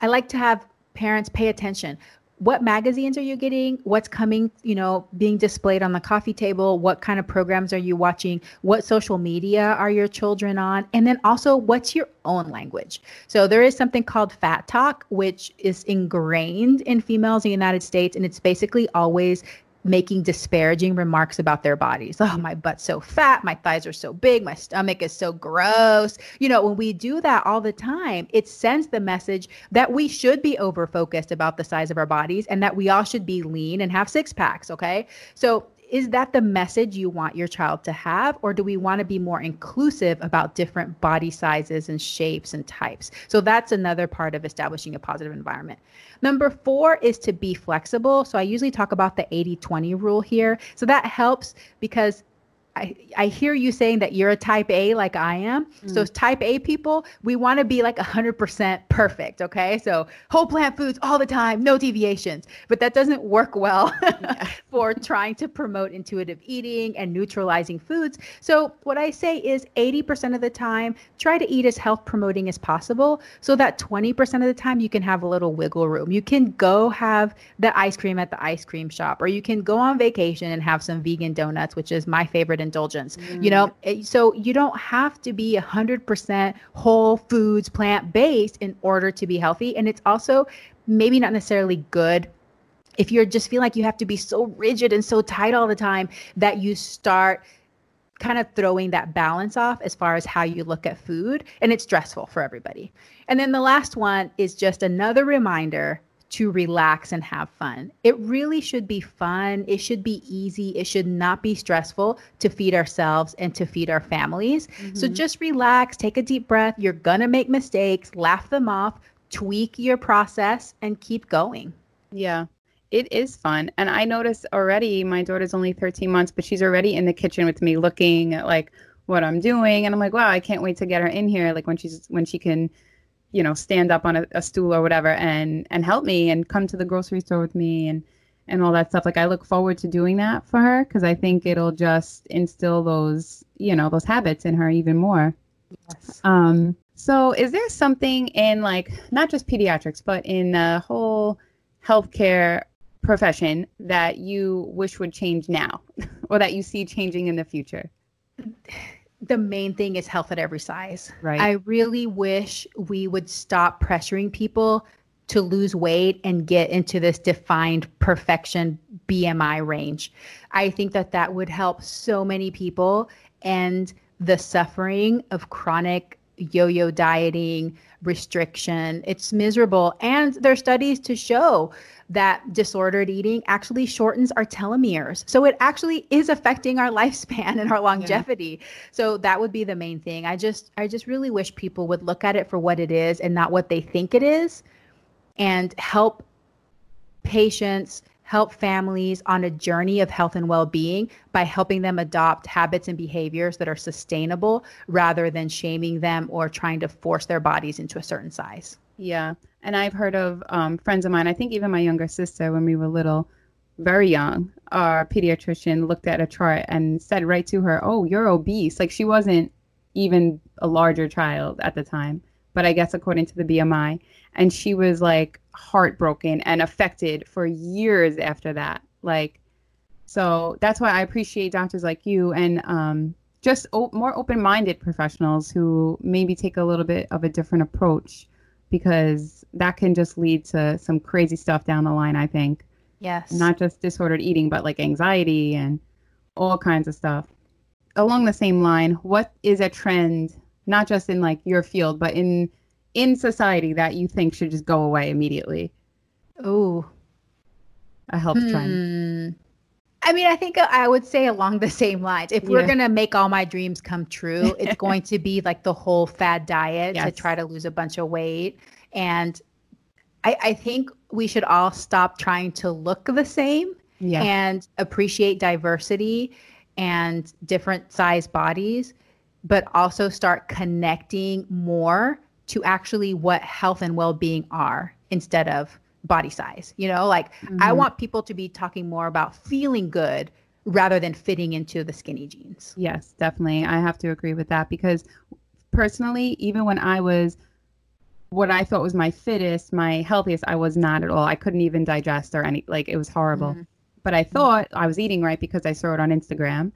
I like to have parents pay attention what magazines are you getting? What's coming you know being displayed on the coffee table? What kind of programs are you watching? What social media are your children on? And then also what's your own language? So there is something called fat talk which is ingrained in females in the united states and it's basically always making disparaging remarks about their bodies. Oh, my butt's so fat, my thighs are so big, my stomach is so gross. You know, when we do that all the time, it sends the message that we should be over focused about the size of our bodies and that we all should be lean and have six packs. Okay. So is that the message you want your child to have or do we want to be more inclusive about different body sizes and shapes and types? So that's another part of establishing a positive environment. Number four is to be flexible. So i usually talk about the 80-20 rule here. So that helps because I, I hear you saying that you're a type A like I am. Mm. So type A people, we want to be like 100% perfect, okay? So whole plant foods all the time, no deviations. But that doesn't work well for trying to promote intuitive eating and neutralizing foods. So what I say is 80% of the time, try to eat as health promoting as possible so that 20% of the time you can have a little wiggle room. You can go have the ice cream at the ice cream shop or you can go on vacation and have some vegan donuts, which is my favorite indulgence mm. you know so you don't have to be 100% whole foods plant based in order to be healthy and it's also maybe not necessarily good if you're just feel like you have to be so rigid and so tight all the time that you start kind of throwing that balance off as far as how you look at food and it's stressful for everybody. And then the last one is just another reminder to relax and have fun. It really should be fun. It should be easy. It should not be stressful to feed ourselves and to feed our families. Mm-hmm. So just relax, take a deep breath. You're going to make mistakes, laugh them off, tweak your process, and keep going. Yeah. It is fun. And I notice already my daughter's only 13 months, but she's already in the kitchen with me looking at like what I'm doing. And I'm like, wow, I can't wait to get her in here. Like when she's, when she can, you know stand up on a, a, stool or whatever and and help me and come to the grocery store with me and and all that stuff. Like i look forward to doing that for her because i think it'll just instill those you know those habits in her even more. Yes. um so is there something in like not just pediatrics but in the whole healthcare profession that you wish would change now or that you see changing in the future the main thing is health at every size. Right. I really wish we would stop pressuring people to lose weight and get into this defined perfection BMI range. I think that that would help so many people and the suffering of chronic yo-yo dieting, restriction. It's miserable and there are studies to show that disordered eating actually shortens our telomeres. So it actually is affecting our lifespan and our longevity. Yeah. So that would be the main thing. I just I just really wish people would look at it for what it is and not what they think it is and help patients help families on a journey of health and well-being by helping them adopt habits and behaviors that are sustainable rather than shaming them or trying to force their bodies into a certain size. Yeah. And I've heard of um, friends of mine, I think even my younger sister when we were little, very young, our pediatrician looked at a chart and said right to her, Oh, you're obese. Like she wasn't even a larger child at the time, but I guess according to the BMI. And she was like heartbroken and affected for years after that. Like, so that's why I appreciate doctors like you and um, just o- more open minded professionals who maybe take a little bit of a different approach because that can just lead to some crazy stuff down the line, I think. Yes. Not just disordered eating, but like anxiety and all kinds of stuff. Along the same line, what is a trend, not just in like your field, but in in society that you think should just go away immediately? Oh, a health hmm. trend. I mean, I think uh, I would say along the same lines. If we're gonna make all my dreams come true, it's going to be like the whole fad diet yes. to try to lose a bunch of weight. And I, I think we should all stop trying to look the same yeah. and appreciate diversity and different size bodies, but also start connecting more to actually what health and well-being are instead of body size. You know, like mm-hmm. I want people to be talking more about feeling good rather than fitting into the skinny jeans. Yes, definitely. I have to agree with that because personally, even when I was what I thought was my fittest, my healthiest, I was not at all. I couldn't even digest or any like it was horrible. Mm-hmm. But I thought I was eating right because I saw it on Instagram.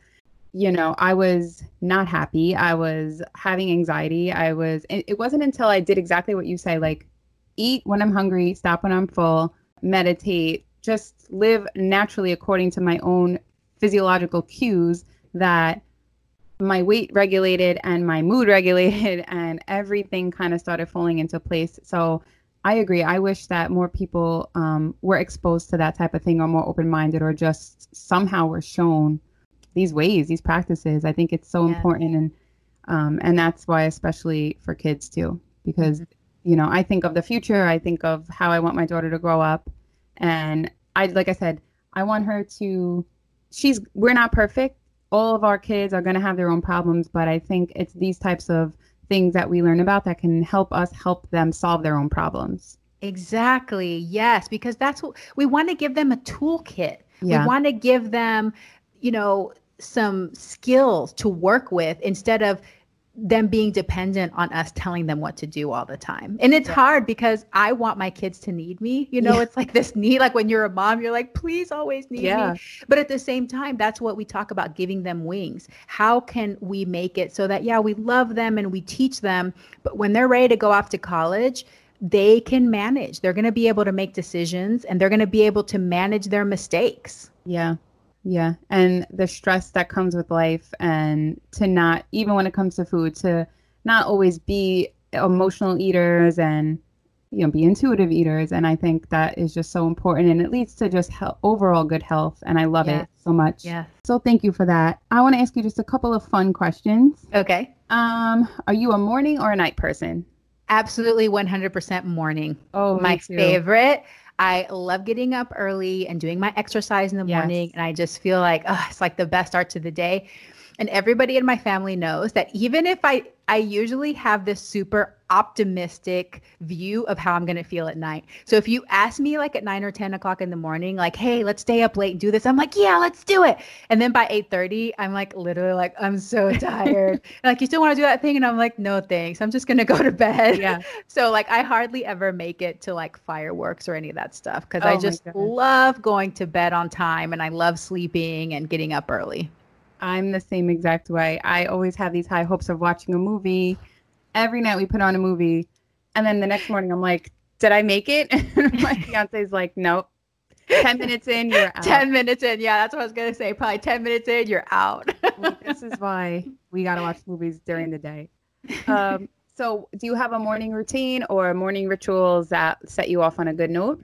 You know, I was not happy. I was having anxiety. I was it, it wasn't until I did exactly what you say like eat when I'm hungry, stop when I'm full, meditate, just live naturally according to my own physiological cues that my weight regulated and my mood regulated and everything kind of started falling into place. So I agree. I wish that more people um, were exposed to that type of thing or more open minded or just somehow were shown these ways, these practices. I think it's so yeah. important. And, um, and that's why, especially for kids too, because mm-hmm you know, I think of the future. I think of how I want my daughter to grow up. And I, like I said, I want her to, she's, we're not perfect. All of our kids are going to have their own problems, but I think it's these types of things that we learn about that can help us help them solve their own problems. Exactly. Yes, because that's what we want to give them a toolkit. Yeah. We want to give them, you know, some skills to work with instead of them being dependent on us telling them what to do all the time. And it's yeah. hard because I want my kids to need me. You know, yeah. it's like this need, like when you're a mom, you're like, please always need yeah. me. But at the same time, that's what we talk about giving them wings. How can we make it so that, yeah, we love them and we teach them, but when they're ready to go off to college, they can manage. They're going to be able to make decisions and they're going to be able to manage their mistakes. Yeah. Yeah. And the stress that comes with life, and to not, even when it comes to food, to not always be emotional eaters and, you know, be intuitive eaters. And I think that is just so important. And it leads to just he- overall good health. And I love yes. it so much. Yeah. So thank you for that. I want to ask you just a couple of fun questions. Okay. Um, are you a morning or a night person? Absolutely 100% morning. Oh, my favorite. I love getting up early and doing my exercise in the yes. morning. And I just feel like, oh, it's like the best start to the day. And everybody in my family knows that even if I I usually have this super optimistic view of how I'm going to feel at night. So if you ask me like at nine or 10 o'clock in the morning, like, hey, let's stay up late and do this, I'm like, yeah, let's do it. And then by 8.30, I'm like, literally like, I'm so tired. like, you still want to do that thing? And I'm like, no, thanks. I'm just going to go to bed. Yeah. so like, I hardly ever make it to like fireworks or any of that stuff because oh I just love going to bed on time and I love sleeping and getting up early. I'm the same exact way. I always have these high hopes of watching a movie. Every night we put on a movie, and then the next morning I'm like, "Did I make it?" And my fiance's like, "Nope." Ten minutes in, you're out. Ten minutes in, yeah, that's what I was gonna say. Probably ten minutes in, you're out. well, this is why we gotta watch movies during the day. Um, so, do you have a morning routine or morning rituals that set you off on a good note?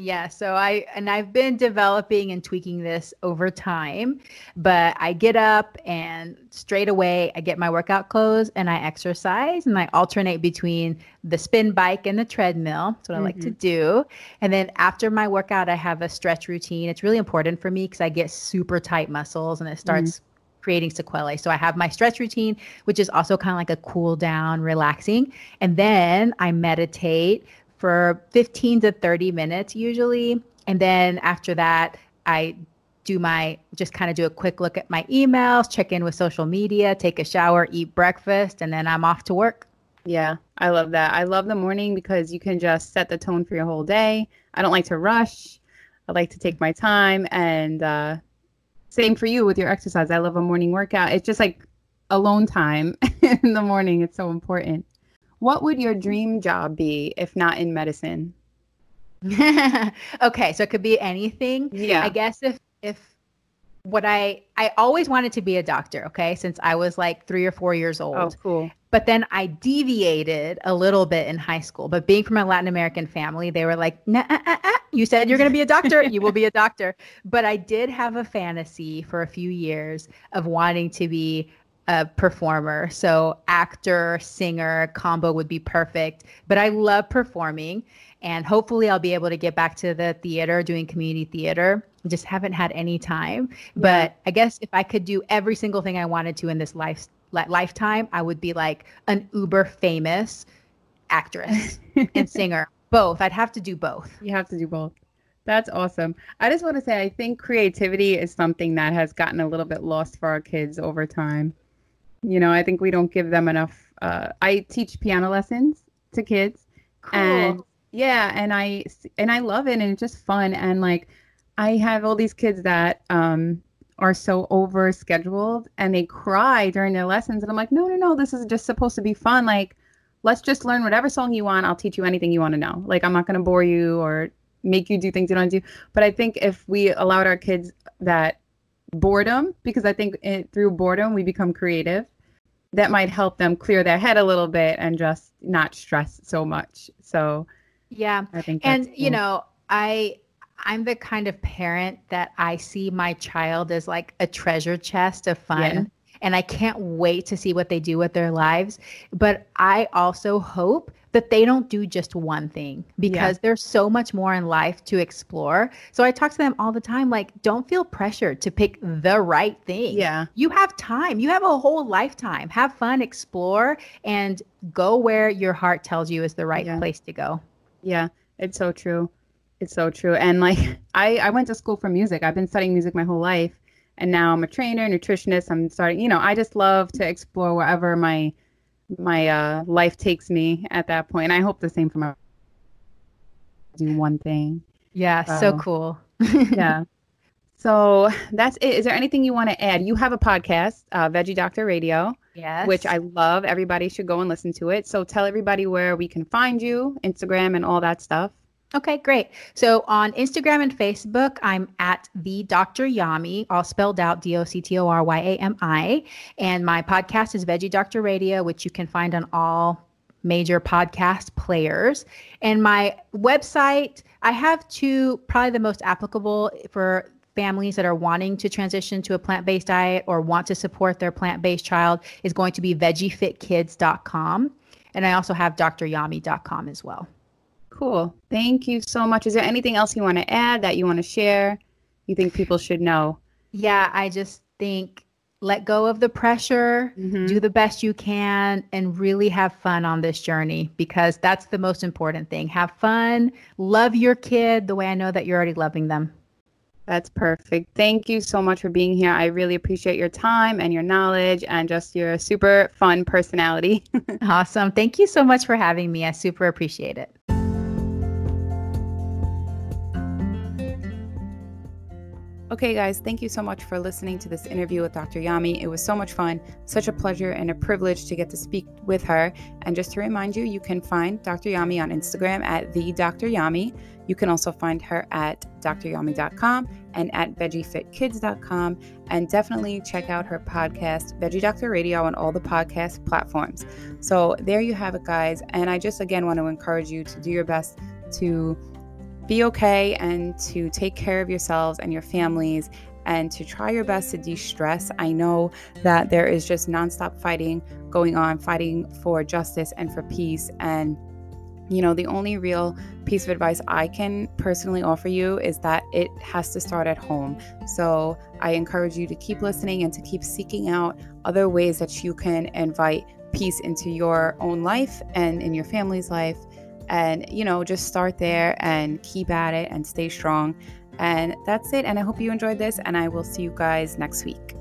Yeah, so I and I've been developing and tweaking this over time, but I get up and straight away I get my workout clothes and I exercise and I alternate between the spin bike and the treadmill. That's what mm-hmm. I like to mm-hmm. do. And then after my workout I have a stretch routine. It's really important for me cuz I get super tight muscles and it starts mm-hmm creating sequelae. So I have my stretch routine, which is also kind of like a cool down, relaxing. And then I meditate for 15 to 30 minutes usually. And then after that, I do my just kind of do a quick look at my emails, check in with social media, take a shower, eat breakfast, and then I'm off to work. Yeah, I love that. I love the morning because you can just set the tone for your whole day. I don't like to rush. I like to take my time and uh, same for you with your exercise. I love a morning workout. It's just like alone time in the morning. It's so important. What would your dream job be if not in medicine? okay, so it could be anything. Yeah. I guess if if what I I always wanted to be a doctor, okay, since I was like 3 or 4 years old. Oh, cool. But then I deviated a little bit in high school. But being from a Latin American family, they were like, nah, uh, uh, uh. you said you're going to be a doctor, you will be a doctor. But I did have a fantasy for a few years of wanting to be a performer. So actor, singer combo would be perfect. But I love performing and hopefully I'll be able to get back to the theater doing community theater. I Just haven't had any time. But I guess if I could do every single thing I wanted to in this life lifetime, I would be like an uber famous actress and singer. Both. I'd have to do both. You have to do both. That's awesome. I just want to say I think creativity is something that has gotten a little bit lost for our kids over time. You know, I think we don't give them enough. Uh, I teach piano lessons to kids, cool. and yeah, and I and I love it, and it's just fun. And like, I have all these kids that um, are so over scheduled, and they cry during their lessons, and I'm like, no, no, no, this is just supposed to be fun. Like, let's just learn whatever song you want. I'll teach you anything you want to know. Like, I'm not going to bore you or make you do things you don't do. But I think if we allowed our kids that boredom because I think it, through boredom we become creative. That might help them clear their head a little bit and just not stress so much. So yeah, I think and cool. you know I I'm the kind of parent that I see my child as like a treasure chest of fun. And I can't wait to see what they do with their lives. But I also hope that they don't do just one thing because yeah. there's so much more in life to explore. So I talk to them all the time like don't feel pressured to pick the right thing. Yeah. You have time. You have a whole lifetime. Have fun, explore and go where your heart tells you is the right yeah. place to go. Yeah, it's so true. It's so true. And like I I went to school for music. I've been studying music my whole life and now I'm a trainer, nutritionist. I'm starting, you know, I just love to explore wherever my my uh, life takes me at that point. And I hope the same for my do one thing. Yeah, so, so cool. yeah. So that's it. Is there anything you want to add? You have a podcast, uh, Veggie Doctor Radio. Yes. Which I love. Everybody should go and listen to it. So tell everybody where we can find you, Instagram, and all that stuff. Okay, great. So on Instagram and Facebook, I'm at the Dr. Yami, all spelled out D O C T O R Y A M I. And my podcast is Veggie Doctor Radio, which you can find on all major podcast players. And my website, I have two, probably the most applicable for families that are wanting to transition to a plant-based diet or want to support their plant-based child is going to be veggiefitkids.com. And I also have dryami.com as well. Cool. Thank you so much. Is there anything else you want to add that you want to share? You think people should know? Yeah, I just think let go of the pressure, mm-hmm. do the best you can, and really have fun on this journey because that's the most important thing. Have fun, love your kid the way I know that you're already loving them. That's perfect. Thank you so much for being here. I really appreciate your time and your knowledge and just your super fun personality. awesome. Thank you so much for having me. I super appreciate it. Okay, guys, thank you so much for listening to this interview with Dr. Yami. It was so much fun, such a pleasure and a privilege to get to speak with her. And just to remind you, you can find Dr. Yami on Instagram at the Dr. Yami. You can also find her at dryami.com and at veggiefitkids.com. And definitely check out her podcast, Veggie Doctor Radio, on all the podcast platforms. So there you have it, guys. And I just again want to encourage you to do your best to be okay and to take care of yourselves and your families and to try your best to de stress. I know that there is just nonstop fighting going on, fighting for justice and for peace. And you know, the only real piece of advice I can personally offer you is that it has to start at home. So I encourage you to keep listening and to keep seeking out other ways that you can invite peace into your own life and in your family's life. And, you know, just start there and keep at it and stay strong. And that's it. And I hope you enjoyed this, and I will see you guys next week.